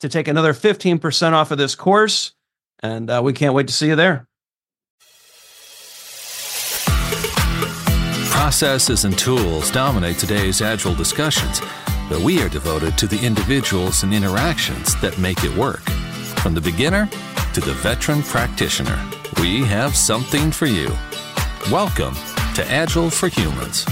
to take another 15% off of this course. And uh, we can't wait to see you there. Processes and tools dominate today's Agile discussions, but we are devoted to the individuals and interactions that make it work. From the beginner to the veteran practitioner, we have something for you. Welcome to Agile for Humans.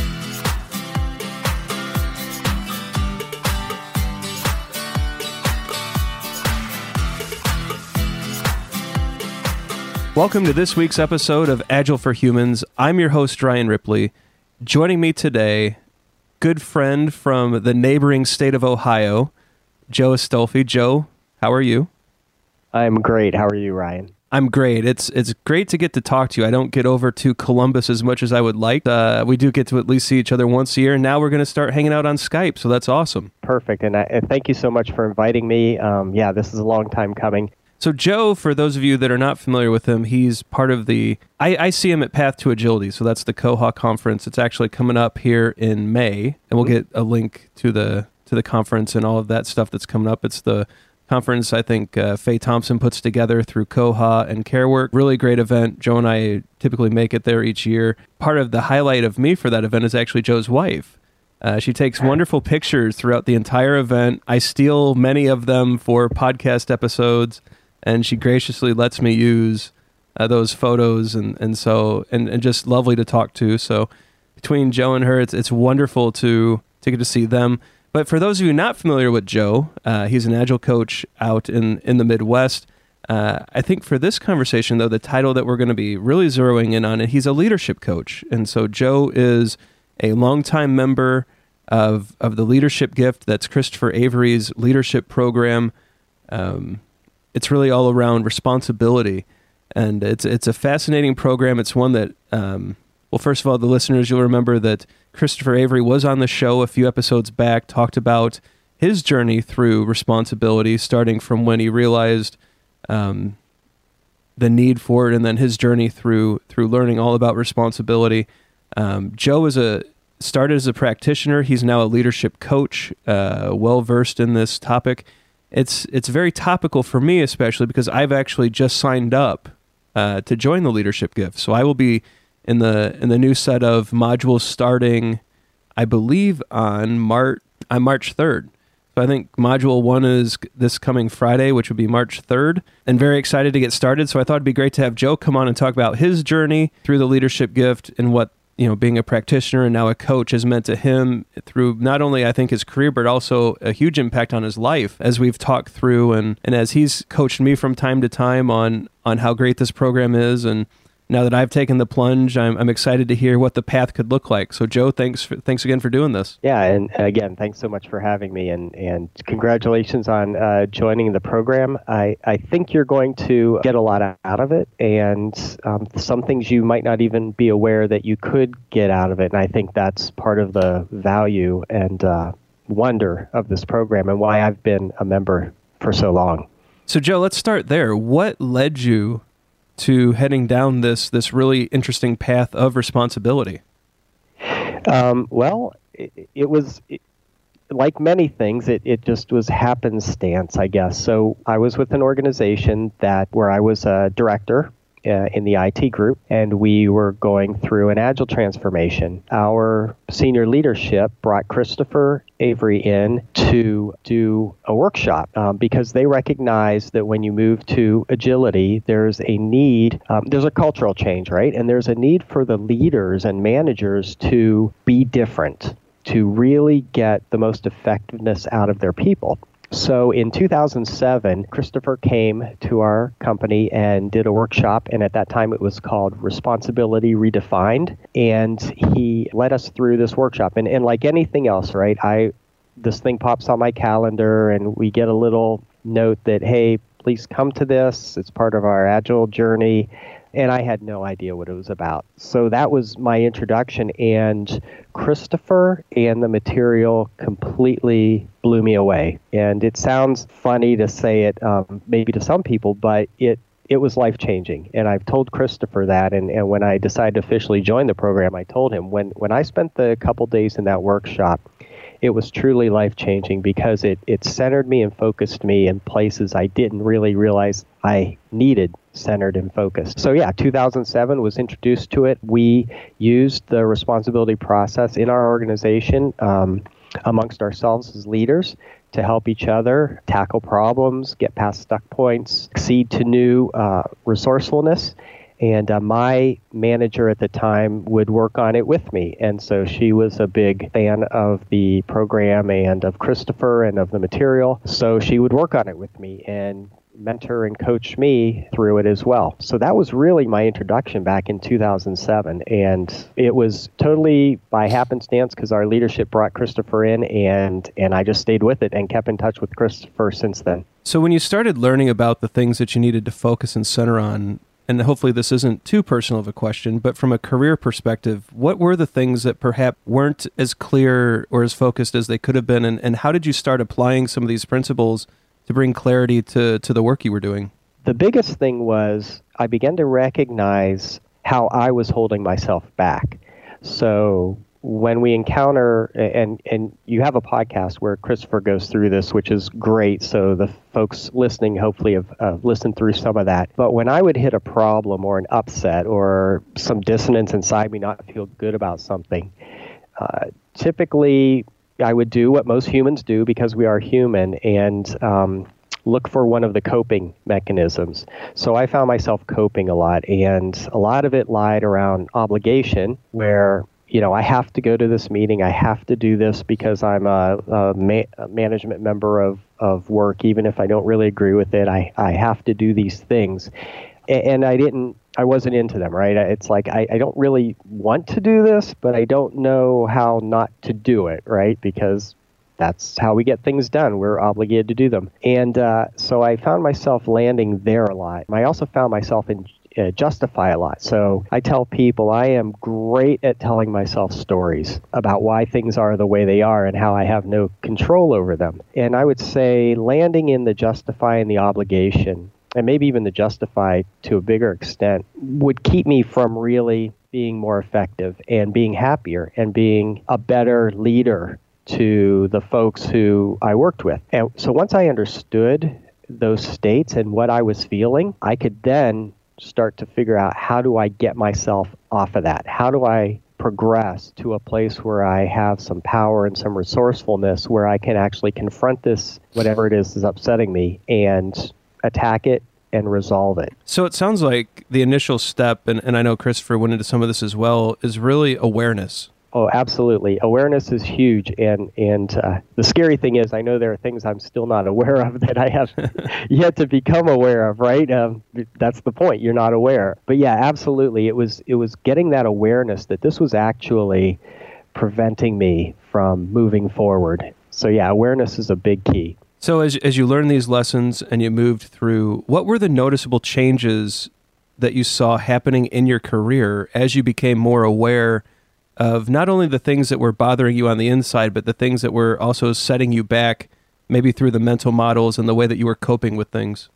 Welcome to this week's episode of Agile for Humans. I'm your host, Ryan Ripley. Joining me today, good friend from the neighboring state of Ohio, Joe Astolfi. Joe, how are you? I'm great. How are you, Ryan? I'm great. It's it's great to get to talk to you. I don't get over to Columbus as much as I would like. Uh, we do get to at least see each other once a year, and now we're going to start hanging out on Skype. So that's awesome. Perfect. And, I, and thank you so much for inviting me. Um, yeah, this is a long time coming. So Joe, for those of you that are not familiar with him, he's part of the. I, I see him at Path to Agility, so that's the COHAA conference. It's actually coming up here in May, and we'll get a link to the to the conference and all of that stuff that's coming up. It's the conference I think uh, Faye Thompson puts together through COHAA and CareWork. Really great event. Joe and I typically make it there each year. Part of the highlight of me for that event is actually Joe's wife. Uh, she takes wonderful pictures throughout the entire event. I steal many of them for podcast episodes and she graciously lets me use uh, those photos and and so and, and just lovely to talk to. So between Joe and her, it's it's wonderful to to get to see them. But for those of you not familiar with Joe, uh, he's an agile coach out in in the Midwest. Uh, I think for this conversation, though, the title that we're going to be really zeroing in on, it, he's a leadership coach, and so Joe is a longtime member of of the Leadership Gift. That's Christopher Avery's leadership program. Um, it's really all around responsibility, and it's it's a fascinating program. It's one that, um, well, first of all, the listeners, you'll remember that Christopher Avery was on the show a few episodes back, talked about his journey through responsibility, starting from when he realized um, the need for it, and then his journey through through learning all about responsibility. Um, Joe is a started as a practitioner. He's now a leadership coach, uh, well versed in this topic it's it's very topical for me, especially because I've actually just signed up uh, to join the leadership gift. So I will be in the in the new set of modules starting, I believe on March on March third. So I think module one is this coming Friday, which would be March 3rd, and very excited to get started. So I thought it'd be great to have Joe come on and talk about his journey through the leadership gift and what you know, being a practitioner and now a coach has meant to him through not only I think his career, but also a huge impact on his life as we've talked through and, and as he's coached me from time to time on on how great this program is and now that I've taken the plunge, I'm, I'm excited to hear what the path could look like. So, Joe, thanks for, thanks again for doing this. Yeah, and again, thanks so much for having me, and and congratulations on uh, joining the program. I I think you're going to get a lot out of it, and um, some things you might not even be aware that you could get out of it. And I think that's part of the value and uh, wonder of this program, and why I've been a member for so long. So, Joe, let's start there. What led you to heading down this this really interesting path of responsibility? Um, well, it, it was. It, like many things, it, it just was happenstance, I guess. So I was with an organization that where I was a director uh, in the IT group, and we were going through an agile transformation. Our senior leadership brought Christopher Avery in to do a workshop um, because they recognize that when you move to agility, there's a need, um, there's a cultural change, right? And there's a need for the leaders and managers to be different to really get the most effectiveness out of their people. So in 2007, Christopher came to our company and did a workshop, and at that time it was called Responsibility Redefined. And he led us through this workshop. And, and like anything else, right, I this thing pops on my calendar, and we get a little note that, hey, please come to this. It's part of our Agile journey and I had no idea what it was about. So that was my introduction, and Christopher and the material completely blew me away. And it sounds funny to say it, um, maybe to some people, but it it was life changing. And I've told Christopher that. And, and when I decided to officially join the program, I told him when, when I spent the couple days in that workshop, it was truly life changing because it, it centered me and focused me in places I didn't really realize I needed centered and focused. So, yeah, 2007 was introduced to it. We used the responsibility process in our organization um, amongst ourselves as leaders to help each other tackle problems, get past stuck points, accede to new uh, resourcefulness. And uh, my manager at the time would work on it with me. And so she was a big fan of the program and of Christopher and of the material. So she would work on it with me. And mentor and coach me through it as well. So that was really my introduction back in 2007. And it was totally by happenstance because our leadership brought Christopher in and, and I just stayed with it and kept in touch with Christopher since then. So when you started learning about the things that you needed to focus and center on, and hopefully this isn't too personal of a question, but from a career perspective, what were the things that perhaps weren't as clear or as focused as they could have been? And, and how did you start applying some of these principles to bring clarity to, to the work you were doing? The biggest thing was I began to recognize how I was holding myself back. So when we encounter and and you have a podcast where Christopher goes through this, which is great. So the folks listening hopefully have uh, listened through some of that. But when I would hit a problem or an upset or some dissonance inside me, not feel good about something, uh, typically I would do what most humans do because we are human and um, look for one of the coping mechanisms. So I found myself coping a lot, and a lot of it lied around obligation, where you know I have to go to this meeting, I have to do this because I'm a, a, ma- a management member of of work, even if I don't really agree with it. I I have to do these things, and I didn't I wasn't into them, right? It's like I, I don't really want to do this, but I don't know how not to do it, right? Because that's how we get things done. We're obligated to do them. And uh, so I found myself landing there a lot. I also found myself in uh, justify a lot. So I tell people I am great at telling myself stories about why things are the way they are and how I have no control over them. And I would say landing in the justify and the obligation and maybe even the justify to a bigger extent would keep me from really being more effective and being happier and being a better leader to the folks who I worked with. And so once I understood those states and what I was feeling, I could then start to figure out how do I get myself off of that? How do I progress to a place where I have some power and some resourcefulness where I can actually confront this, whatever it is is upsetting me, and attack it and resolve it. So it sounds like the initial step, and, and I know Christopher went into some of this as well, is really awareness. Oh, absolutely. Awareness is huge, and and uh, the scary thing is, I know there are things I'm still not aware of that I have yet to become aware of. Right? Um, that's the point. You're not aware. But yeah, absolutely. It was it was getting that awareness that this was actually preventing me from moving forward. So yeah, awareness is a big key. So as as you learned these lessons and you moved through, what were the noticeable changes that you saw happening in your career as you became more aware of not only the things that were bothering you on the inside, but the things that were also setting you back, maybe through the mental models and the way that you were coping with things?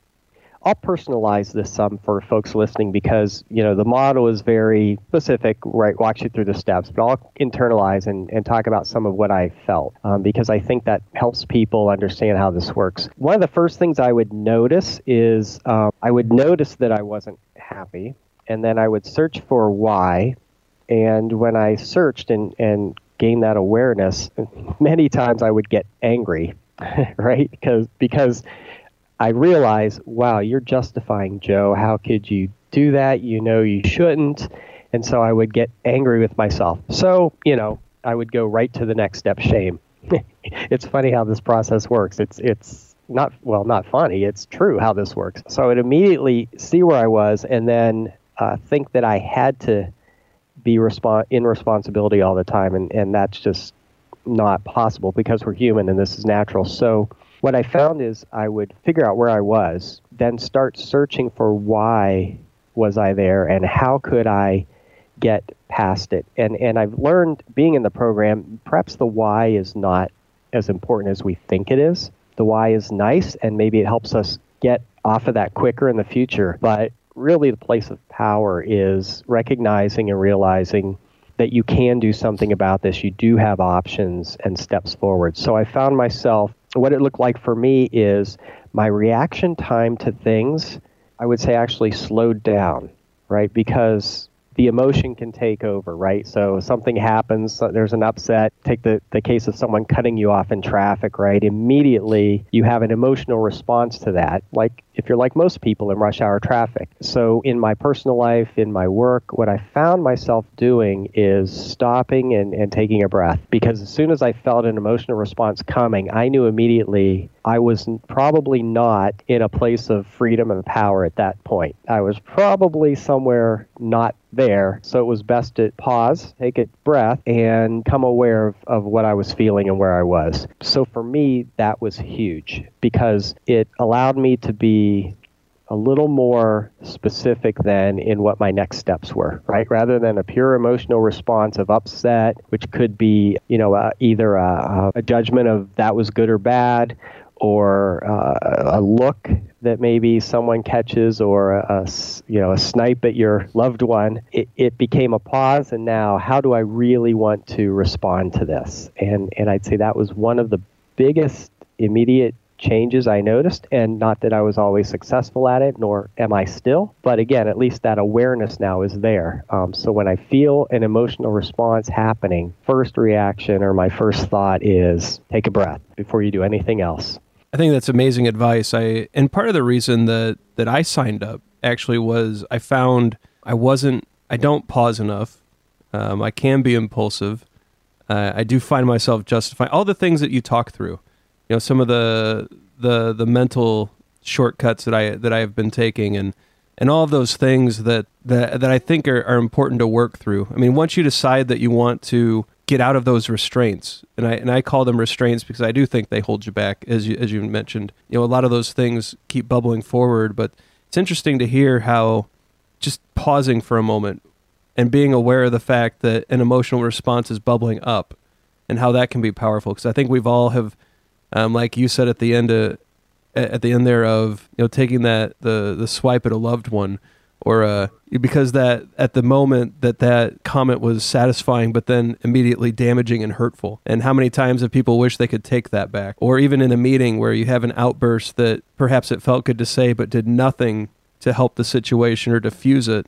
I'll personalize this some for folks listening because you know the model is very specific, right? Walks you through the steps, but I'll internalize and, and talk about some of what I felt um, because I think that helps people understand how this works. One of the first things I would notice is um, I would notice that I wasn't happy, and then I would search for why. And when I searched and, and gained that awareness, many times I would get angry, right? Because because I realize, wow, you're justifying Joe. How could you do that? You know you shouldn't. And so I would get angry with myself. So, you know, I would go right to the next step, shame. it's funny how this process works. It's it's not well, not funny. It's true how this works. So I would immediately see where I was, and then uh, think that I had to be in responsibility all the time, and and that's just not possible because we're human and this is natural. So what I found is I would figure out where I was, then start searching for why was I there and how could I get past it. And and I've learned being in the program, perhaps the why is not as important as we think it is. The why is nice and maybe it helps us get off of that quicker in the future, but really the place of power is recognizing and realizing that you can do something about this. You do have options and steps forward. So I found myself what it looked like for me is my reaction time to things, I would say actually slowed down, right? Because the emotion can take over, right? So something happens, there's an upset. Take the, the case of someone cutting you off in traffic, right? Immediately you have an emotional response to that, like if you're like most people in rush hour traffic. So in my personal life, in my work, what I found myself doing is stopping and, and taking a breath because as soon as I felt an emotional response coming, I knew immediately I was probably not in a place of freedom and power at that point. I was probably somewhere not there. So it was best to pause, take a breath, and come aware of, of what I was feeling and where I was. So for me, that was huge because it allowed me to be a little more specific than in what my next steps were, right? Rather than a pure emotional response of upset, which could be, you know, uh, either a, a, judgment of that was good or bad, or uh, a look that maybe someone catches or a, you know a snipe at your loved one it, it became a pause and now how do i really want to respond to this and and i'd say that was one of the biggest immediate changes I noticed, and not that I was always successful at it, nor am I still. But again, at least that awareness now is there. Um, so when I feel an emotional response happening, first reaction or my first thought is take a breath before you do anything else. I think that's amazing advice. I and part of the reason that that I signed up actually was I found I wasn't I don't pause enough. Um, I can be impulsive. Uh, I do find myself justifying all the things that you talk through. You know, some of the the the mental shortcuts that I that I have been taking and and all of those things that that that I think are, are important to work through. I mean, once you decide that you want to get out of those restraints. And I and I call them restraints because I do think they hold you back, as you as you mentioned. You know, a lot of those things keep bubbling forward, but it's interesting to hear how just pausing for a moment and being aware of the fact that an emotional response is bubbling up and how that can be powerful. Because I think we've all have, um, like you said at the end of, at the end there of you know taking that the the swipe at a loved one or uh, because that at the moment that that comment was satisfying but then immediately damaging and hurtful. And how many times have people wish they could take that back? Or even in a meeting where you have an outburst that perhaps it felt good to say but did nothing to help the situation or diffuse it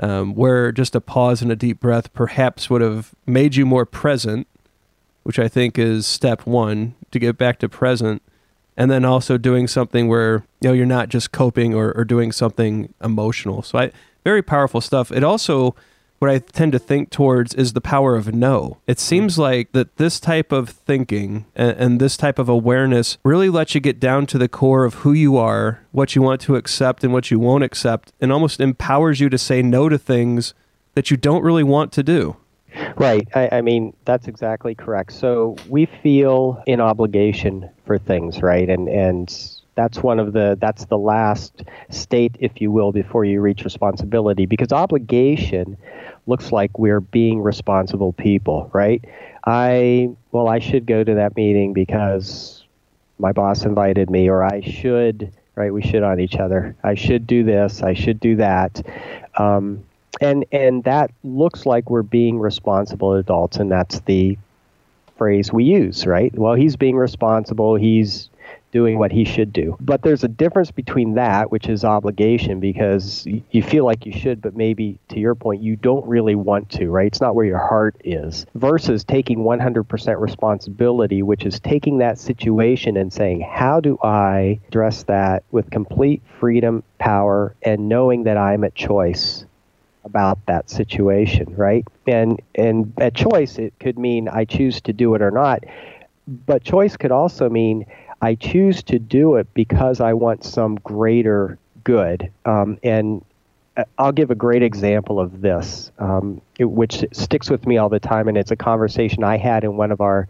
um, where just a pause and a deep breath perhaps would have made you more present which i think is step one to get back to present and then also doing something where you know you're not just coping or, or doing something emotional. So I very powerful stuff. It also what I tend to think towards is the power of no. It mm. seems like that this type of thinking and, and, this type of awareness really lets you get down to the core of who you are, what you want to accept and what you won't accept, and almost empowers you to say no to things that you don't really want to do. Right. I, I, mean, that's exactly correct. So we feel in obligation for things, right? And and that's one of the that's the last state, if you will, before you reach responsibility. Because obligation looks like we're being responsible people, right? I well, I should go to that meeting because my boss invited me, or I should right? We should on each other. I should do this. I should do that. Um, and and that looks like we're being responsible adults, and that's the phrase we use, right? Well, he's being responsible. He's doing what he should do. But there's a difference between that, which is obligation, because you feel like you should, but maybe to your point, you don't really want to, right? It's not where your heart is, versus taking 100% responsibility, which is taking that situation and saying, how do I address that with complete freedom, power, and knowing that I'm at choice? About that situation, right? And and at choice it could mean I choose to do it or not. But choice could also mean I choose to do it because I want some greater good. Um, and uh, I'll give a great example of this, um, it, which sticks with me all the time, and it's a conversation I had in one of our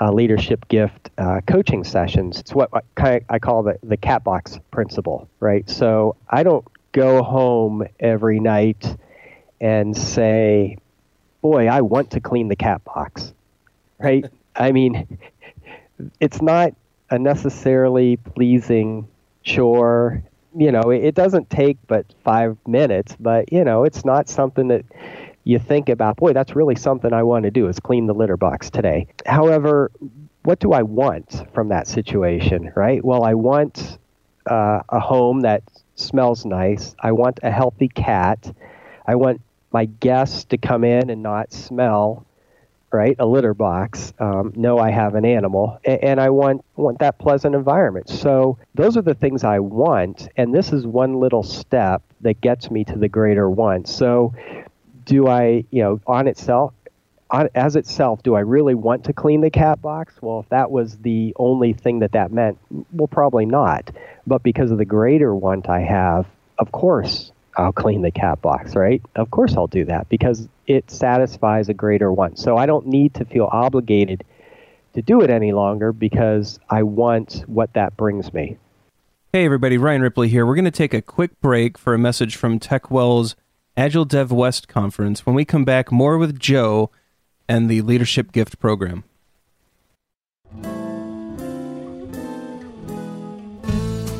uh, leadership gift uh, coaching sessions. It's what I, I call the, the cat box principle, right? So I don't go home every night and say, Boy, I want to clean the cat box, right? I mean, it's not a necessarily pleasing chore. You know, it, doesn't take but five minutes, but you know, it's not something that you think about. Boy, that's really something I want to do is clean the litter box today. However, what do I want from that situation, right? Well, I want uh, a home that smells nice. I want a healthy cat. I want my guests to come in and not smell right? A litter box. Um, know I have an animal, and, and, I want want that pleasant environment. So those are the things I want, and this is one little step that gets me to the greater one. So, do I, you know, on itself? On, as itself, do I really want to clean the cat box? Well, if that was the only thing that that meant, well, probably not. But because of the greater want I have, of course, I'll clean the cat box, right? Of course I'll do that because it satisfies a greater want. So I don't need to feel obligated to do it any longer because I want what that brings me. Hey everybody, Ryan Ripley here. We're going to take a quick break for a message from TechWell's Agile Dev West conference. When we come back, more with Joe and the Leadership Gift program.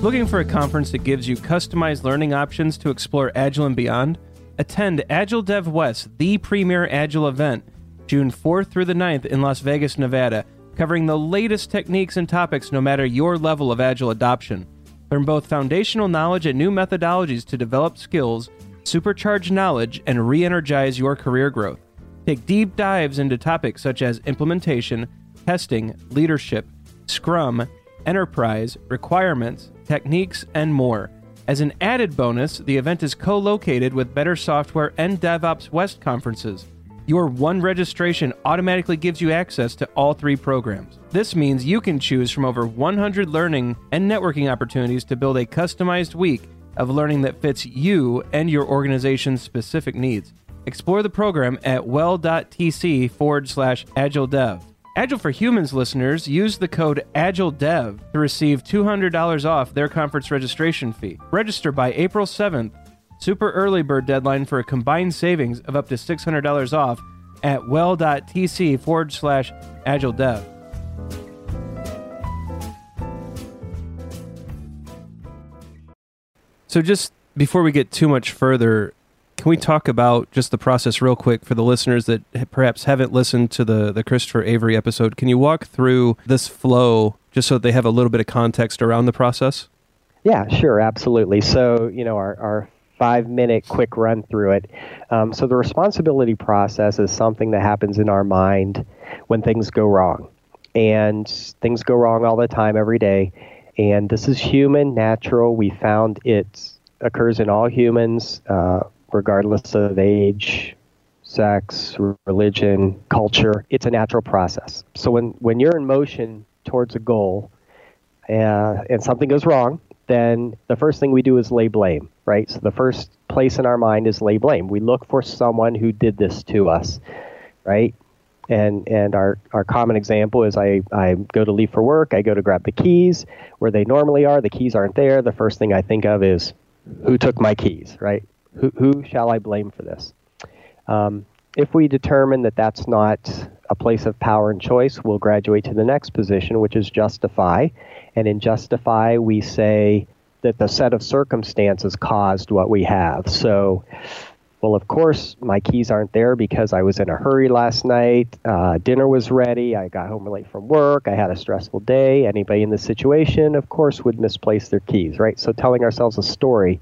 Looking for a conference that gives you customized learning options to explore Agile and beyond? Attend Agile Dev West, the premier Agile event, June 4th through the 9th in Las Vegas, Nevada, covering the latest techniques and topics no matter your level of Agile adoption. Learn both foundational knowledge and new methodologies to develop skills, supercharge knowledge, and re energize your career growth. Take deep dives into topics such as implementation, testing, leadership, Scrum, enterprise, requirements, techniques, and more. As an added bonus, the event is co located with Better Software and DevOps West conferences. Your one registration automatically gives you access to all three programs. This means you can choose from over 100 learning and networking opportunities to build a customized week of learning that fits you and your organization's specific needs. Explore the program at well.tc forward slash agile dev. Agile for Humans listeners use the code AgileDev to receive $200 off their conference registration fee. Register by April 7th. Super early bird deadline for a combined savings of up to $600 off at well.tc forward slash AgileDev. So, just before we get too much further, can we talk about just the process real quick for the listeners that perhaps haven't listened to the the Christopher Avery episode? Can you walk through this flow just so they have a little bit of context around the process? Yeah, sure, absolutely. So, you know, our, our five minute quick run through it. Um, so, the responsibility process is something that happens in our mind when things go wrong. And things go wrong all the time, every day. And this is human, natural. We found it occurs in all humans. Uh, regardless of age, sex, religion, culture. It's a natural process. So when, when you're in motion towards a goal uh, and something goes wrong, then the first thing we do is lay blame, right? So the first place in our mind is lay blame. We look for someone who did this to us, right? And and our, our common example is I, I go to leave for work, I go to grab the keys where they normally are, the keys aren't there. The first thing I think of is who took my keys, right? Who, who shall I blame for this? Um, if we determine that that's not a place of power and choice, we'll graduate to the next position, which is justify. And in justify, we say, that the set of circumstances caused what we have. So, well, of course, my keys aren't there because I was in a hurry last night. Uh, dinner was ready. I got home late from work. I had a stressful day. Anybody in this situation, of course, would misplace their keys, right? So, telling ourselves a story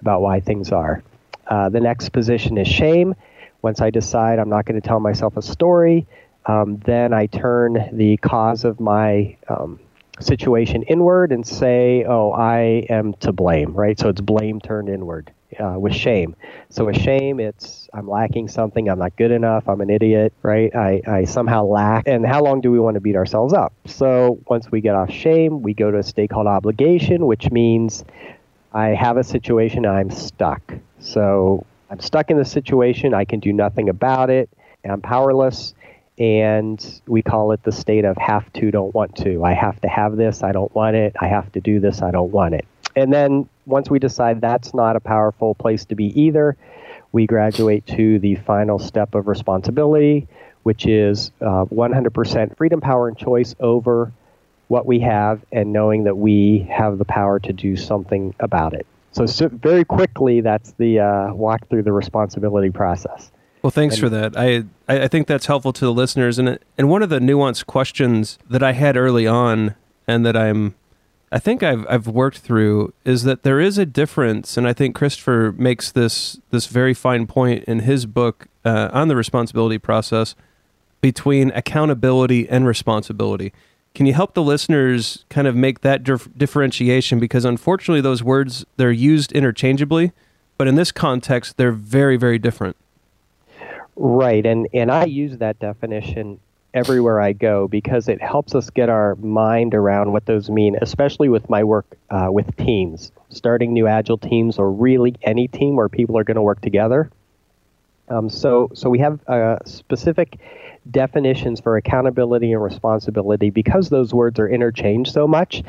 about why things are. Uh, the next position is shame. Once I decide I'm not going to tell myself a story, um, then I turn the cause of my um, situation inward and say, oh, I am to blame, right? So it's blame turned inward uh, with shame. So with shame, it's I'm lacking something, I'm not good enough, I'm an idiot, right? I, I somehow lack. And how long do we want to beat ourselves up? So once we get off shame, we go to a state called obligation, which means I have a situation, I'm stuck. So I'm stuck in the situation, I can do nothing about it, I'm powerless and we call it the state of have to, don't want to. I have to have this, I don't want it. I have to do this, I don't want it. And then once we decide that's not a powerful place to be either, we graduate to the final step of responsibility, which is uh, 100% freedom, power, and choice over what we have and knowing that we have the power to do something about it. So, so very quickly, that's the uh, walk through the responsibility process. Well, thanks and, for that. I I think that's helpful to the listeners, and and one of the nuanced questions that I had early on, and that I'm I think I've I've worked through is that there is a difference, and I think Christopher makes this this very fine point in his book uh, on the responsibility process between accountability and responsibility. Can you help the listeners kind of make that dif- differentiation? Because unfortunately, those words they're used interchangeably, but in this context, they're very very different. Right, and and I use that definition everywhere I go because it helps us get our mind around what those mean, especially with my work uh, with teams, starting new agile teams or really any team where people are going to work together. Um, so, so we have uh, specific definitions for accountability and responsibility because those words are interchanged so much,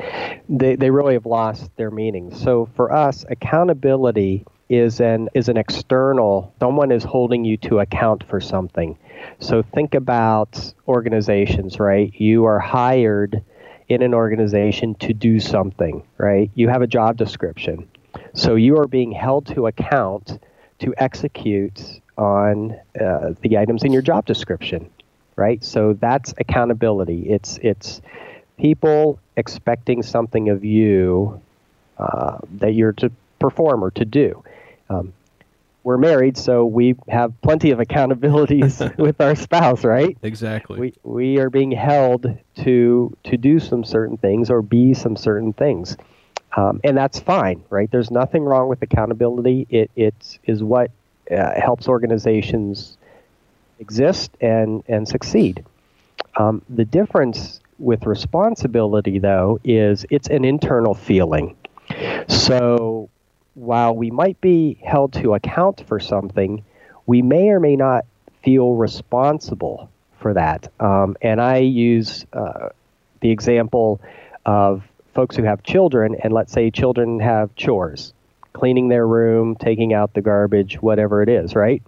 they, they really have lost their meaning. So for us, accountability is an is an external someone is holding you to account for something so think about organizations, right? You are hired in an organization to do something, right? You have a job description. So you are being held to account to execute on uh, the items in your job description, right? So that's accountability. It's it's people expecting something of you uh, that you're to perform or to do. Um, we're married, so we have plenty of accountabilities with our spouse, right? Exactly. We we are being held to to do some certain things or be some certain things, um, and that's fine, right? There's nothing wrong with accountability. It it is what uh, helps organizations exist and and succeed. Um, the difference with responsibility, though, is it's an internal feeling. So while we might be held to account for something, we may or may not feel responsible for that. Um, and I use uh, the example of folks who have children, and let's say children have chores, cleaning their room, taking out the garbage, whatever it is, right?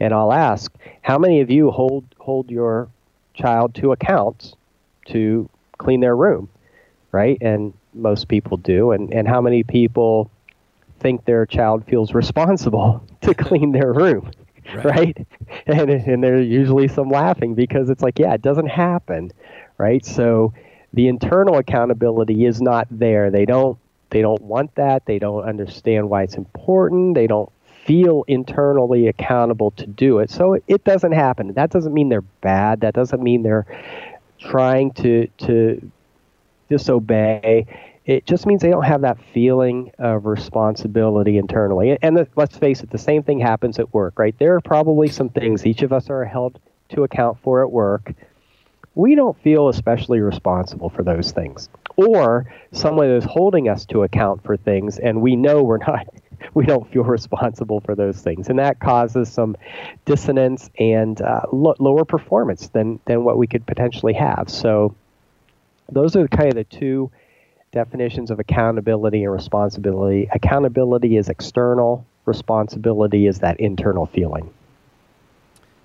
And I'll ask, how many of you hold hold your child to account to clean their room, right? And most people do. And and how many people think their child feels responsible to clean their room. Right. right. And and there's usually some laughing because it's like, yeah, it doesn't happen, right? So the internal accountability is not there. They don't they don't want that. They don't understand why it's important. They don't feel internally accountable to do it. So it doesn't happen. That doesn't mean they're bad. That doesn't mean they're trying to to disobey it just means they don't have that feeling of responsibility internally. And the, let's face it, the same thing happens at work, right? There are probably some things each of us are held to account for at work. We don't feel especially responsible for those things. Or someone is holding us to account for things and we know we're not we don't feel responsible for those things, and that causes some dissonance and uh, lo- lower performance than than what we could potentially have. So, those are kind of the two definitions of accountability and responsibility. Accountability is external, responsibility is that internal feeling.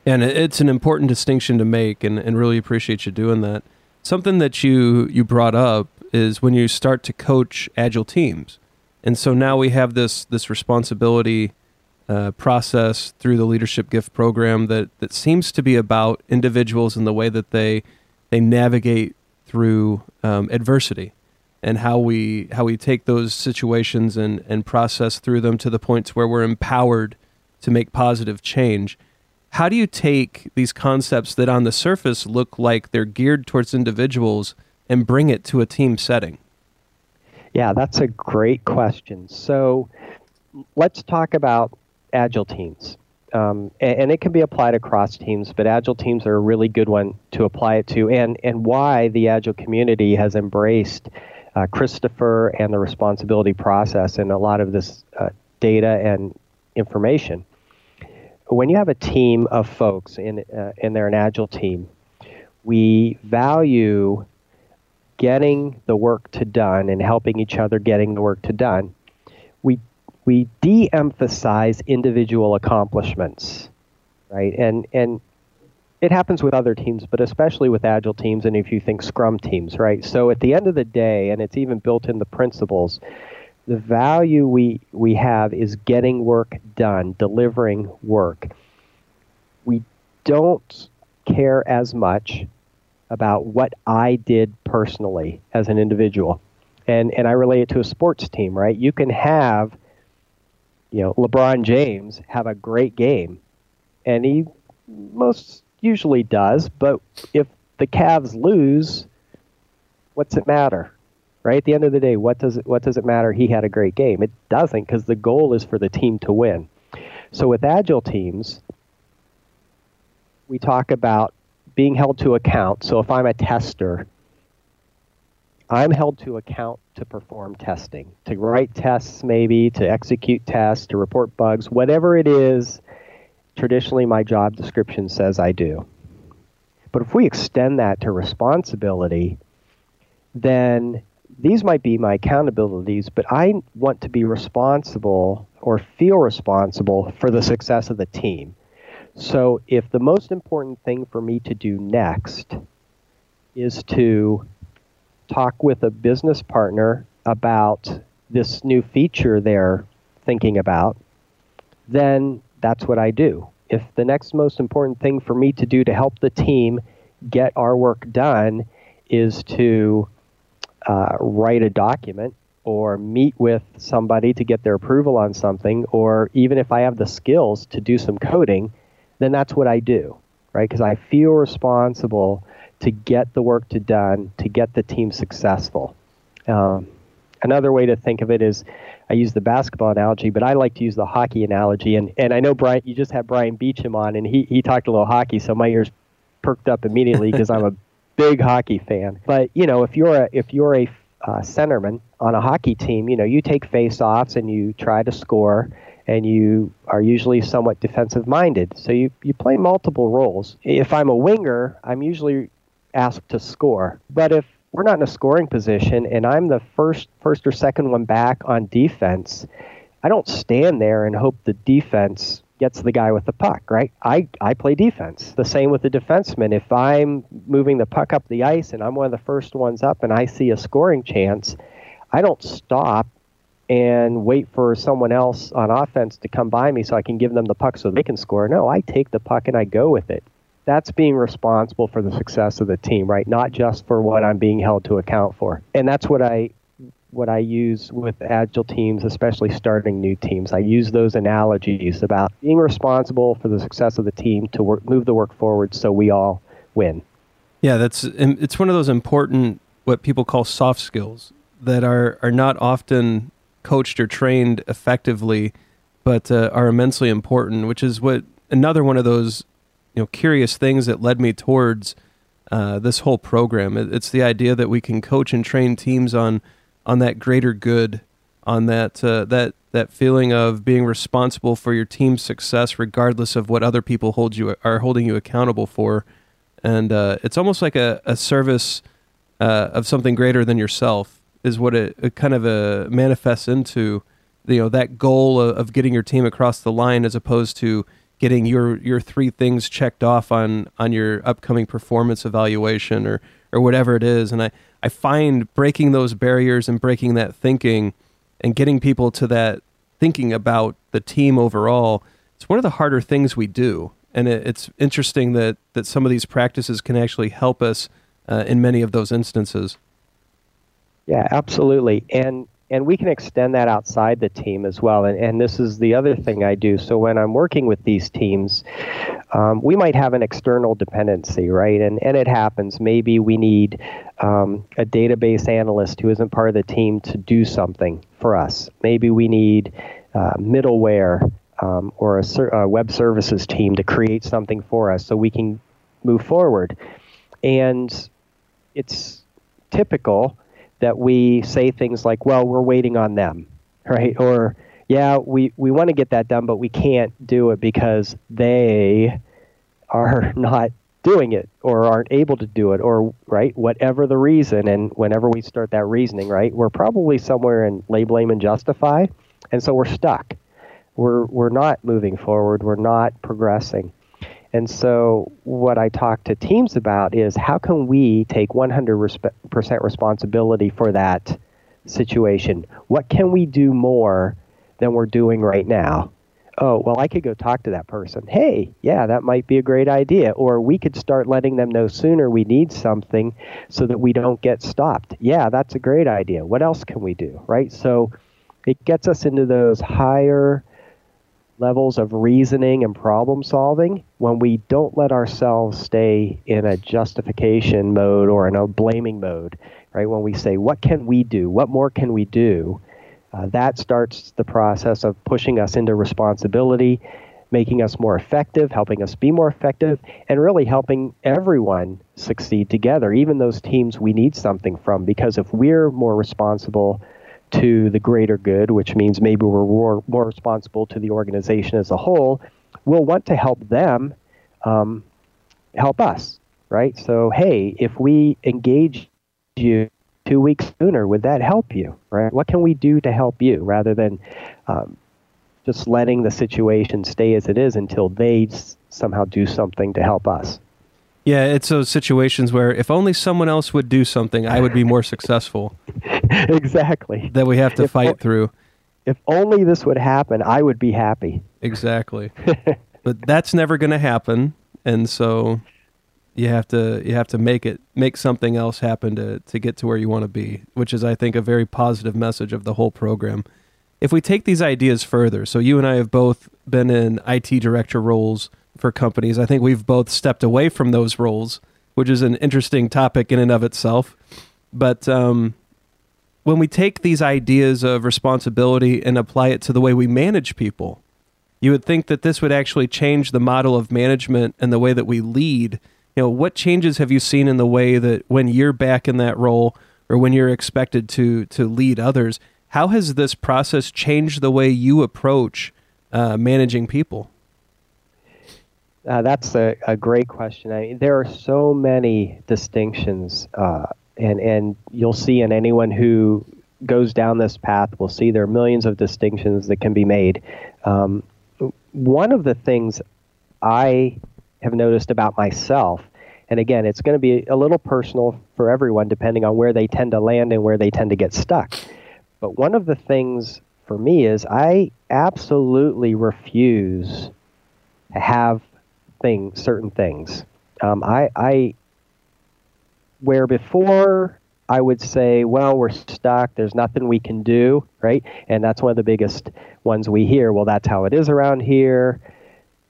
And it's an important distinction to make, and, and really appreciate you doing that. Something that you, you brought up is when you start to coach agile teams, And so now we have this this responsibility uh, process through the leadership gift program that that seems to be about individuals and the way that they they navigate through um, adversity and how we how we take those situations and and process through them to the points where we're empowered to make positive change. How do you take these concepts that on the surface look like they're geared towards individuals and bring it to a team setting? Yeah, that's a great question. So let's talk about agile teams. Um, and, and, it can be applied across teams, but agile teams are a really good one to apply it to, and, and why the agile community has embraced uh, Christopher and the responsibility process and a lot of this uh, data and information. When you have a team of folks in, uh, and they're an agile team, we value getting the work to done and helping each other getting the work to done. We we de-emphasize individual accomplishments, right? And and it happens with other teams, but especially with agile teams, and if you think Scrum teams, right? So at the end of the day, and it's even built in the principles, the value we we have is getting work done, delivering work. We don't care as much about what I did personally as an individual. And and I relate it to a sports team, right? You can have you know, LeBron James have a great game and he most usually does, but if the Cavs lose, what's it matter? Right? At the end of the day, what does it what does it matter he had a great game? It doesn't because the goal is for the team to win. So with agile teams, we talk about being held to account. So if I'm a tester, I'm held to account to perform testing, to write tests, maybe, to execute tests, to report bugs, whatever it is, traditionally my job description says I do. But if we extend that to responsibility, then these might be my accountabilities, but I want to be responsible or feel responsible for the success of the team. So if the most important thing for me to do next is to talk with a business partner about this new feature they're thinking about, then that's what I do. If the next most important thing for me to do to help the team get our work done is to uh, write a document or meet with somebody to get their approval on something, or even if I have the skills to do some coding, then that's what I do, right? Because I feel responsible to get the work to done, to get the team successful. Um, another way to think of it is I use the basketball analogy, but I like to use the hockey analogy. And, and I know, Brian, you just had Brian Beecham on, and he, he talked a little hockey, so my ears perked up immediately because I'm a big hockey fan. But, you know, if you're a, if you're a uh, centerman on a hockey team, you know, you take face-offs and you try to score and you are usually somewhat defensive minded. So you, you play multiple roles. If I'm a winger, I'm usually asked to score. But if we're not in a scoring position and I'm the first first or second one back on defense, I don't stand there and hope the defense gets the guy with the puck, right? I, I play defense. The same with the defenseman. If I'm moving the puck up the ice and I'm one of the first ones up and I see a scoring chance, I don't stop and wait for someone else on offense to come by me so I can give them the puck so they can score. No, I take the puck and I go with it. That's being responsible for the success of the team, right? Not just for what I'm being held to account for. And that's what I what I use with agile teams, especially starting new teams. I use those analogies about being responsible for the success of the team to work, move the work forward so we all win. Yeah, that's it's one of those important what people call soft skills that are are not often coached or trained effectively, but uh, are immensely important. Which is what another one of those you know curious things that led me towards uh, this whole program. It, it's the idea that we can coach and train teams on on that greater good, on that uh, that that feeling of being responsible for your team's success, regardless of what other people hold you are holding you accountable for. And uh, it's almost like a, a service uh, of something greater than yourself is what it, it kind of uh, manifests into. You know that goal of, of getting your team across the line, as opposed to getting your your three things checked off on on your upcoming performance evaluation or or whatever it is. And I I find breaking those barriers and breaking that thinking and getting people to that thinking about the team overall. It's one of the harder things we do, and it, it's interesting that that some of these practices can actually help us uh, in many of those instances. Yeah, absolutely, and and we can extend that outside the team as well. And, and this is the other thing I do. So when I'm working with these teams, um, we might have an external dependency, right? And and it happens. Maybe we need um, a database analyst who isn't part of the team to do something for us. Maybe we need uh, middleware um, or a, ser- a web services team to create something for us so we can move forward. And it's typical that we say things like, well, we're waiting on them, right? Or, yeah, we, we want to get that done, but we can't do it because they are not doing it or aren't able to do it or right whatever the reason. And whenever we start that reasoning right we're probably somewhere in lay blame and justify. And so we're stuck. We're we're not moving forward. We're not progressing and so, what I talk to teams about is how can we take 100% responsibility for that situation? What can we do more than we're doing right now? Oh, well, I could go talk to that person. Hey, yeah, that might be a great idea. Or we could start letting them know sooner we need something so that we don't get stopped. Yeah, that's a great idea. What else can we do? Right? So, it gets us into those higher levels of reasoning and problem solving when we don't let ourselves stay in a justification mode or in a blaming mode, right? When we say, what can we do? What more can we do? Uh, that starts the process of pushing us into responsibility, making us more effective, helping us be more effective, and really helping everyone succeed together, even those teams we need something from. Because if we're more responsible, to the greater good, which means maybe we're more, more responsible to the organization as a whole, we'll want to help them um, help us, right? So, hey, if we engage you two weeks sooner, would that help you, right? What can we do to help you rather than um, just letting the situation stay as it is until they somehow do something to help us? Yeah, it's those situations where if only someone else would do something, I would be more successful. exactly. That we have to if fight o- through. If only this would happen, I would be happy. Exactly. but that's never going to happen, and so you have to you have to make it make something else happen to to get to where you want to be, which is I think a very positive message of the whole program. If we take these ideas further, so you and I have both been in IT director roles for companies. I think we've both stepped away from those roles, which is an interesting topic in and of itself. But um, when we take these ideas of responsibility and apply it to the way we manage people, you would think that this would actually change the model of management and the way that we lead. You know, what changes have you seen in the way that when you're back in that role or when you're expected to to lead others, how has this process changed the way you approach uh, managing people? Uh, that's a, a great question. I mean, there are so many distinctions, uh, and and you'll see in anyone who goes down this path, we'll see there are millions of distinctions that can be made. Um, one of the things I have noticed about myself, and again, it's going to be a little personal for everyone depending on where they tend to land and where they tend to get stuck. But one of the things for me is I absolutely refuse to have thing, certain things. Um, I, I, where before I would say, well, we're stuck. There's nothing we can do, right? And that's one of the biggest ones we hear. Well, that's how it is around here.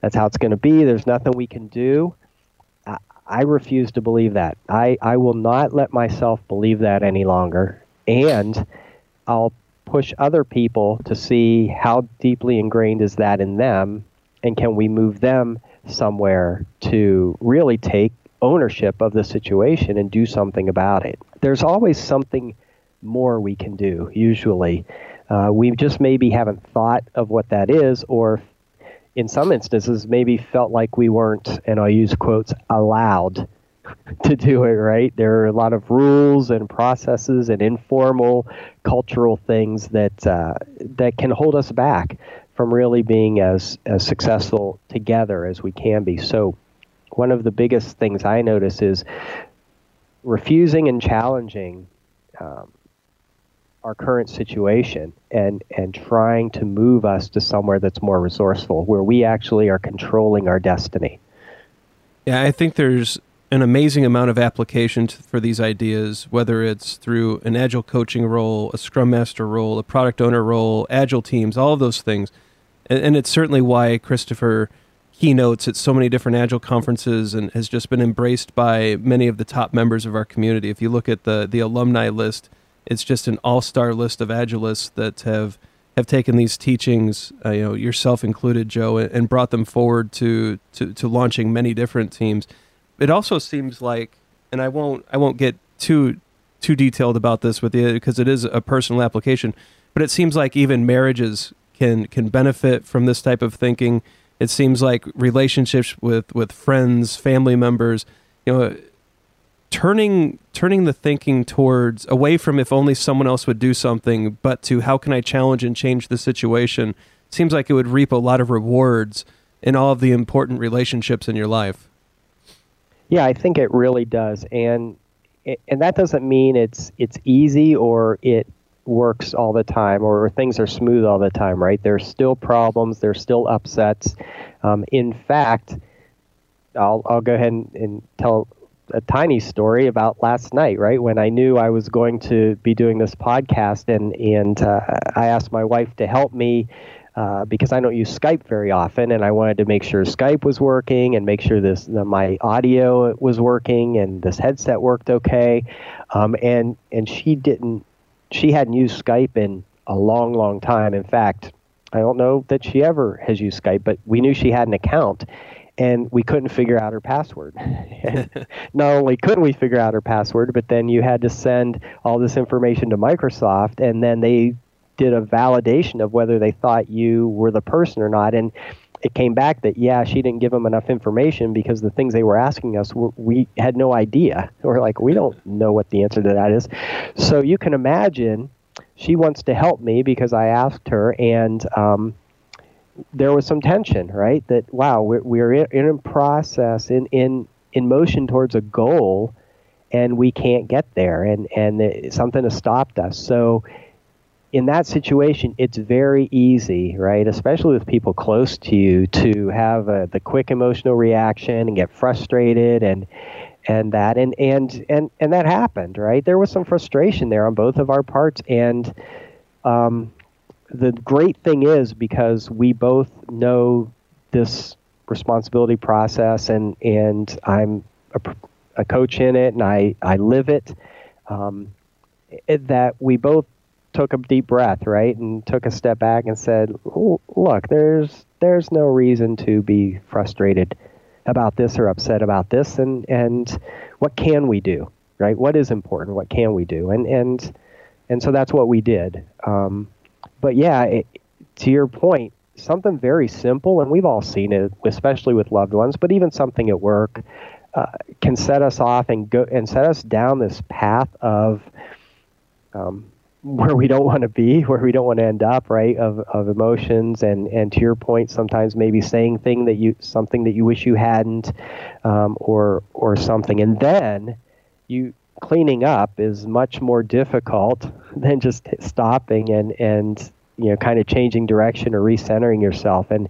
That's how it's going to be. There's nothing we can do. I, I refuse to believe that. I, I will not let myself believe that any longer. And I'll push other people to see how deeply ingrained is that in them and can we move them somewhere to really take ownership of the situation and do something about it. There's always something more we can do, usually. Uh, we just maybe haven't thought of what that is, or in some instances, maybe felt like we weren't, and I'll use quotes, allowed to do it, right? There are a lot of rules and processes and informal cultural things that, uh, that can hold us back from really being as, as successful together as we can be. So, one of the biggest things I notice is refusing and challenging um, our current situation and and trying to move us to somewhere that's more resourceful where we actually are controlling our destiny yeah i think there's an amazing amount of applications for these ideas whether it's through an agile coaching role a scrum master role a product owner role agile teams all of those things and, and it's certainly why christopher keynotes at so many different agile conferences and has just been embraced by many of the top members of our community if you look at the the alumni list it's just an all-star list of agilists that have have taken these teachings, uh, you know, yourself included, Joe, and brought them forward to, to to launching many different teams. It also seems like, and I won't I won't get too too detailed about this with you because it is a personal application, but it seems like even marriages can can benefit from this type of thinking. It seems like relationships with with friends, family members, you know turning turning the thinking towards away from if only someone else would do something, but to how can I challenge and change the situation seems like it would reap a lot of rewards in all of the important relationships in your life. Yeah, I think it really does, and and that doesn't mean it's it's easy or it works all the time or things are smooth all the time, right? There's still problems, there's still upsets. Um, in fact, I'll I'll go ahead and, and tell a tiny story about last night, right? When I knew I was going to be doing this podcast, and and uh, I asked my wife to help me uh, because I don't use Skype very often, and I wanted to make sure Skype was working and make sure this my audio was working and this headset worked okay. Um, and and she didn't, she hadn't used Skype in a long, long time. In fact, I don't know that she ever has used Skype, but we knew she had an account and we couldn't figure out her password. not only couldn't we figure out her password, but then you had to send all this information to Microsoft, and then they did a validation of whether they thought you were the person or not. And it came back that yeah, she didn't give them enough information because the things they were asking us we had no idea. We're like, we don't know what the answer to that is. So you can imagine she wants to help me because I asked her, and um, there was some tension, right? That wow, we're, we're in, in process, in in in motion towards a goal, and we can't get there, and and it, something has stopped us. So, in that situation, it's very easy, right? Especially with people close to you, to have a, the quick emotional reaction and get frustrated and and that and and and and that happened, right? There was some frustration there on both of our parts, and um, the great thing is because we both know this responsibility process and and I'm a, a coach in it and I I live it, um, that we both took a deep breath right and took a step back and said look there's there's no reason to be frustrated about this or upset about this and and what can we do right? What is important? What can we do? And and and so that's what we did. Um, but yeah, it, to your point, something very simple, and we've all seen it, especially with loved ones, but even something at work uh, can set us off and go and set us down this path of um, where we don't want to be, where we don't want to end up, right? Of of emotions. And and to your point, sometimes maybe saying thing that you something that you wish you hadn't, um, or or something, and then you cleaning up is much more difficult than just stopping and and you know kind of changing direction or recentering yourself. And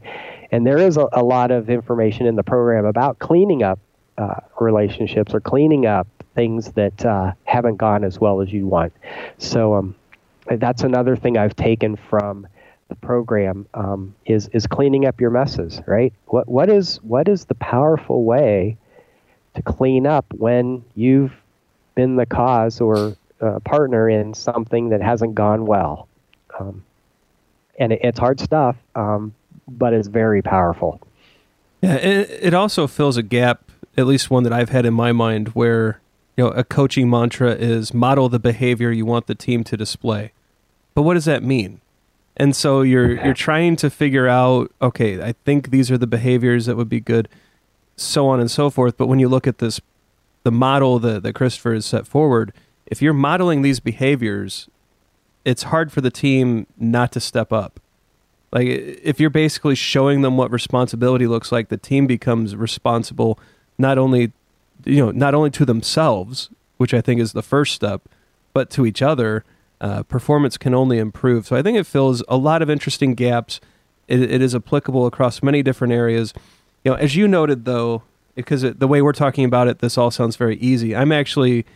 and there is a, a lot of information in the program about cleaning up uh, relationships or cleaning up things that uh, haven't gone as well as you want. So um, that's another thing I've taken from the program um, is is cleaning up your messes right what what is what is the powerful way to clean up when you've been the cause or uh, partner in something that hasn't gone well. Um, and it, it's hard stuff, um, but it's very powerful. Yeah, it, it also fills a gap, at least one that I've had in my mind, where you know a coaching mantra is model the behavior you want the team to display. But what does that mean? And so you're you're trying to figure out, okay, I think these are the behaviors that would be good, so on and so forth. But when you look at this the model that, that Christopher has set forward, if you're modeling these behaviors, it's hard for the team not to step up. Like if you're basically showing them what responsibility looks like, the team becomes responsible not only you know not only to themselves, which I think is the first step, but to each other. uh, performance can only improve. So I think it fills a lot of interesting gaps. It, it is applicable across many different areas. You know, as you noted though, because it, the way we're talking about it, this all sounds very easy. I'm actually,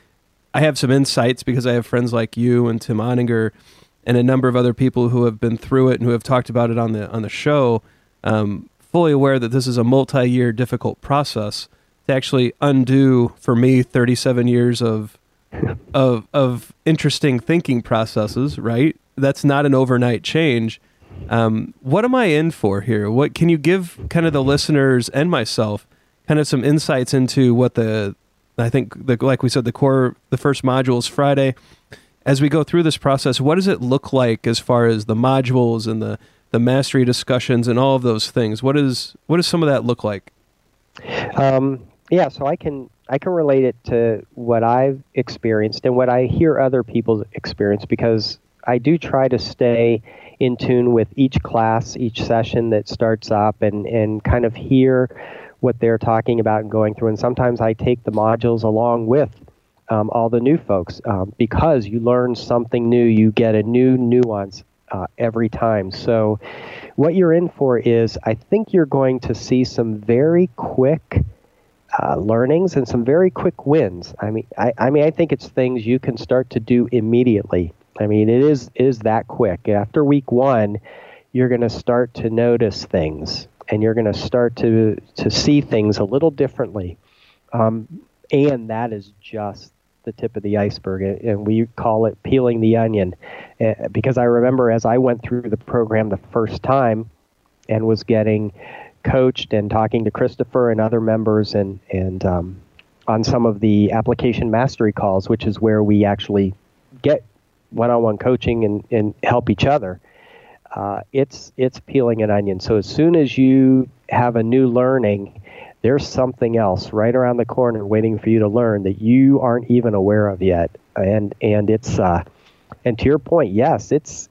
I have some insights because I have friends like you and Tim Ottinger and a number of other people who have been through it and who have talked about it on the on the show. Um, fully aware that this is a multi-year difficult process to actually undo for me 37 years of of of interesting thinking processes right that's not an overnight change um, what am i in for here what can you give kind of the listeners and myself kind of some insights into what the I think the, like we said the core the first module is Friday. As we go through this process, what does it look like as far as the modules and the the mastery discussions and all of those things? What is what does some of that look like? Um, yeah, so I can I can relate it to what I've experienced and what I hear other people experience because I do try to stay in tune with each class, each session that starts up, and and kind of hear what they're talking about and going through. And sometimes I take the modules along with um, all the new folks um, because you learn something new, you get a new nuance uh, every time. So, what you're in for is I think you're going to see some very quick. Uh, learnings and some very quick wins. I mean, I, I mean, I think it's things you can start to do immediately. I mean, it is it is that quick. After week one, you're going to start to notice things and you're going to start to to see things a little differently. Um, and that is just the tip of the iceberg, and we call it peeling the onion, uh, because I remember as I went through the program the first time, and was getting coached and talking to Christopher and other members, and and um, on some of the application mastery calls, which is where we actually get one-on-one coaching and, and help each other uh, it's it's peeling an onion. So as soon as you have a new learning, there's something else right around the corner waiting for you to learn that you aren't even aware of yet. And and it's uh, and to your point, yes, it's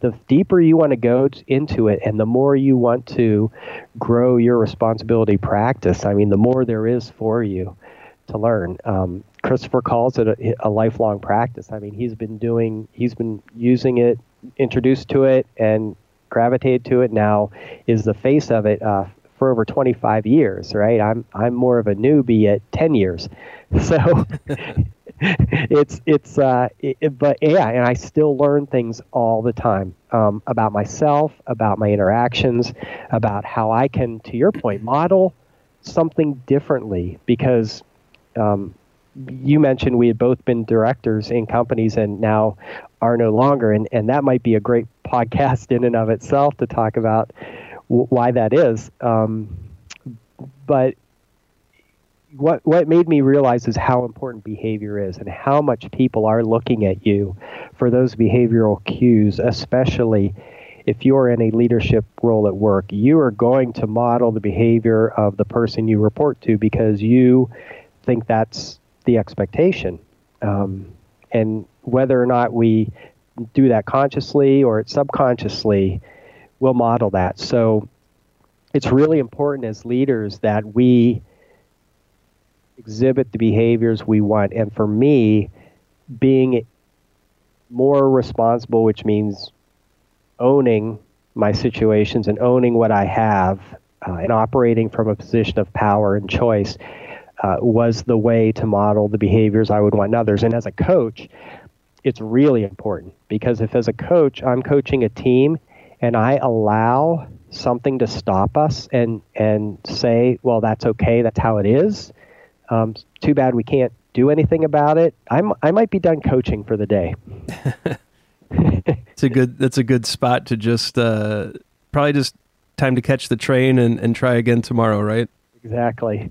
the deeper you want to go into it and the more you want to grow your responsibility practice, I mean, the more there is for you to learn. Um, Christopher calls it a, a, lifelong practice. I mean, he's been doing, he's been using it introduced to it and gravitated to it now is the face of it uh, for over 25 years, right? I'm I'm more of a newbie at 10 years, so it's it's uh, it, but yeah, and I still learn things all the time um, about myself, about my interactions, about how I can, to your point, model something differently because. Um, you mentioned we had both been directors in companies and now are no longer. And, and that might be a great podcast in and of itself to talk about w- why that is. Um, but what what made me realize is how important behavior is and how much people are looking at you for those behavioral cues, especially if you're in a leadership role at work. You are going to model the behavior of the person you report to because you think that's the expectation. Um, and whether or not we do that consciously or subconsciously, we'll model that. So it's really important as leaders that we exhibit the behaviors we want. And for me, being more responsible, which means owning my situations and owning what I have uh, and operating from a position of power and choice uh, was the way to model the behaviors I would want in others. And as a coach, it's really important because if as a coach I'm coaching a team and I allow something to stop us and and say, well, that's okay, that's how it is. Um, too bad we can't do anything about it. I'm I might be done coaching for the day. it's a good that's a good spot to just uh, probably just time to catch the train and, and try again tomorrow, right? Exactly.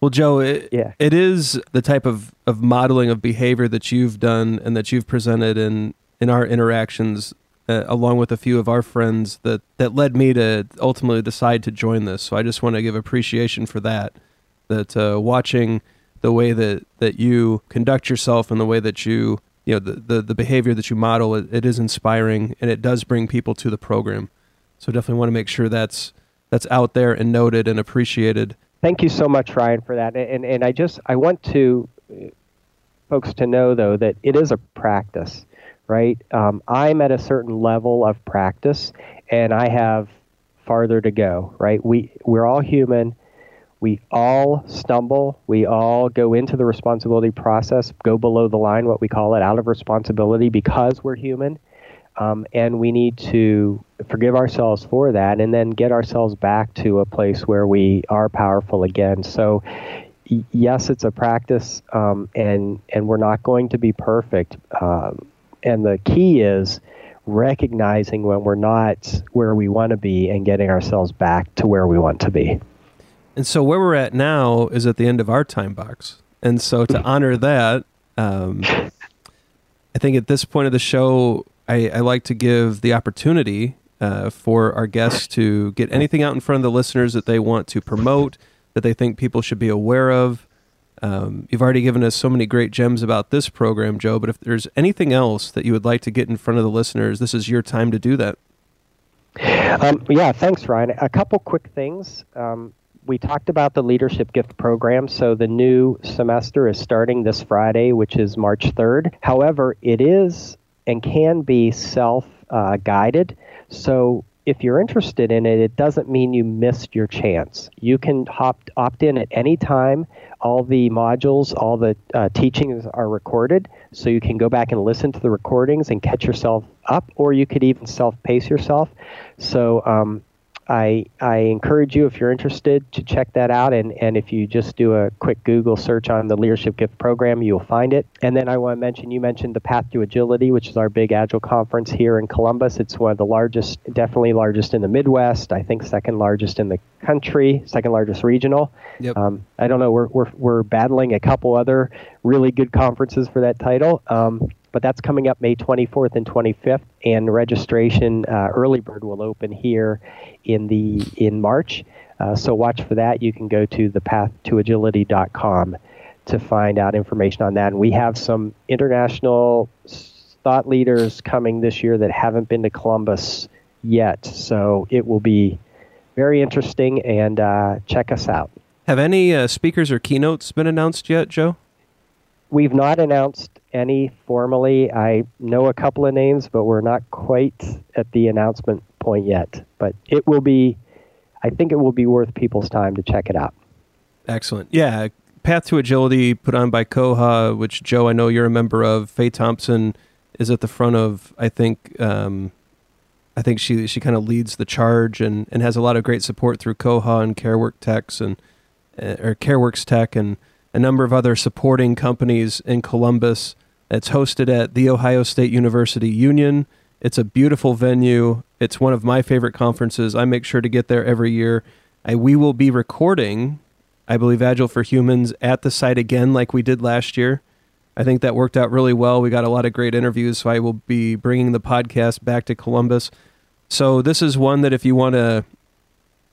Well, Joe, it, yeah. it is the type of, of modeling of behavior that you've done and that you've presented in, in our interactions, uh, along with a few of our friends, that, that led me to ultimately decide to join this. So I just want to give appreciation for that. That uh, watching the way that, that you conduct yourself and the way that you, you know, the, the, the behavior that you model, it, it is inspiring and it does bring people to the program. So definitely want to make sure that's that's out there and noted and appreciated thank you so much, Ryan, for that. And and I just I want to uh, folks to know though that it is a practice, right? Um, I'm at a certain level of practice, and I have farther to go, right? We we're all human. We all stumble. We all go into the responsibility process, go below the line, what we call it, out of responsibility because we're human. Um, and we need to forgive ourselves for that and then get ourselves back to a place where we are powerful again. So, yes, it's a practice, um, and, and we're not going to be perfect. Um, and the key is recognizing when we're not where we want to be and getting ourselves back to where we want to be. And so, where we're at now is at the end of our time box. And so, to honor that, um, I think at this point of the show, I, I like to give the opportunity uh, for our guests to get anything out in front of the listeners that they want to promote, that they think people should be aware of. Um, you've already given us so many great gems about this program, Joe, but if there's anything else that you would like to get in front of the listeners, this is your time to do that. Um, yeah, thanks, Ryan. A couple quick things. Um, we talked about the leadership gift program. So the new semester is starting this Friday, which is March 3rd. However, it is and can be self uh, guided. So if you're interested in it, it doesn't mean you missed your chance. You can opt, opt in at any time. All the modules, all the uh, teachings are recorded, so you can go back and listen to the recordings and catch yourself up, or you could even self pace yourself. So um, I, I encourage you, if you're interested, to check that out. And, and if you just do a quick Google search on the Leadership Gift Program, you'll find it. And then I want to mention you mentioned the Path to Agility, which is our big Agile conference here in Columbus. It's one of the largest, definitely largest in the Midwest. I think second largest in the country, second largest regional. Yep. Um, I don't know. We're, we're, we're battling a couple other really good conferences for that title. Um, but that's coming up May 24th and 25th, and registration uh, early bird will open here in the in March. Uh, so watch for that. You can go to thepathtoagility.com to find out information on that. And we have some international thought leaders coming this year that haven't been to Columbus yet, so it will be very interesting. And uh, check us out. Have any uh, speakers or keynotes been announced yet, Joe? We've not announced any formally. I know a couple of names, but we're not quite at the announcement point yet. But it will be, I think it will be worth people's time to check it out. Excellent. Yeah. Path to Agility put on by COHAA, which Joe, I know you're a member of. Faye Thompson is at the front of, I think, um, I think she she kind of leads the charge and, and has a lot of great support through COHAA and CareWork Techs and uh, or CareWorks Tech and a number of other supporting companies in Columbus. It's hosted at The Ohio State University Union. It's a beautiful venue. It's one of my favorite conferences. I make sure to get there every year. I, we will be recording, I believe, Agile for Humans at the site again, like we did last year. I think that worked out really well. We got a lot of great interviews, so I will be bringing the podcast back to Columbus. So, this is one that if you want to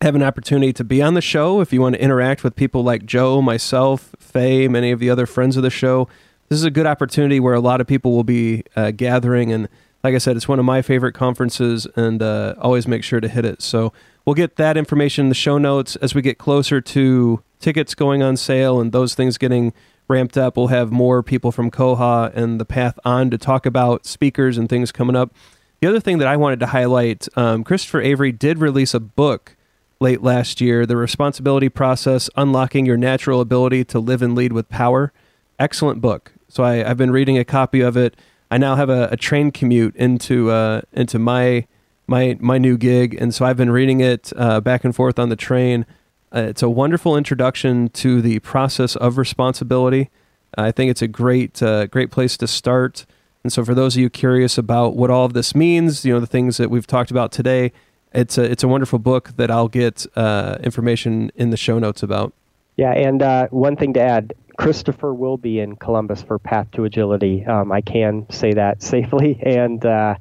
have an opportunity to be on the show, if you want to interact with people like Joe, myself, Faye, many of the other friends of the show, this is a good opportunity where a lot of people will be uh, gathering. And like I said, it's one of my favorite conferences, and uh, always make sure to hit it. So we'll get that information in the show notes as we get closer to tickets going on sale and those things getting ramped up. We'll have more people from COHAA and the path on to talk about speakers and things coming up. The other thing that I wanted to highlight um, Christopher Avery did release a book late last year The Responsibility Process Unlocking Your Natural Ability to Live and Lead with Power. Excellent book. So I, have been reading a copy of it. I now have a, a train commute into uh, into my my my new gig, and so I've been reading it uh, back and forth on the train. Uh, it's a wonderful introduction to the process of responsibility. I think it's a great uh, great place to start. And so, for those of you curious about what all of this means, you know the things that we've talked about today, it's a it's a wonderful book that I'll get uh, information in the show notes about. Yeah, and uh, one thing to add, Christopher will be in Columbus for Path to Agility. Um, I can say that safely. And uh,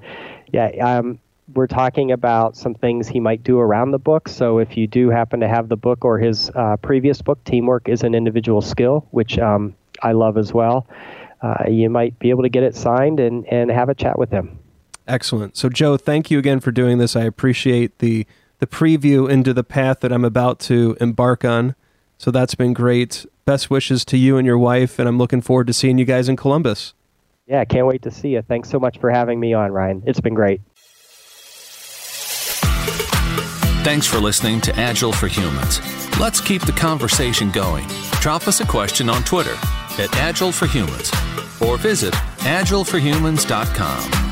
yeah, um, we're talking about some things he might do around the book. So if you do happen to have the book or his uh, previous book, Teamwork is an Individual Skill, which um, I love as well, uh, you might be able to get it signed and, and have a chat with him. Excellent. So, Joe, thank you again for doing this. I appreciate the the preview into the path that I'm about to embark on. So that's been great. Best wishes to you and your wife, and I'm looking forward to seeing you guys in Columbus. Yeah, can't wait to see you. Thanks so much for having me on, Ryan. It's been great. Thanks for listening to Agile for Humans. Let's keep the conversation going. Drop us a question on Twitter at Agile for Humans or visit agileforhumans.com.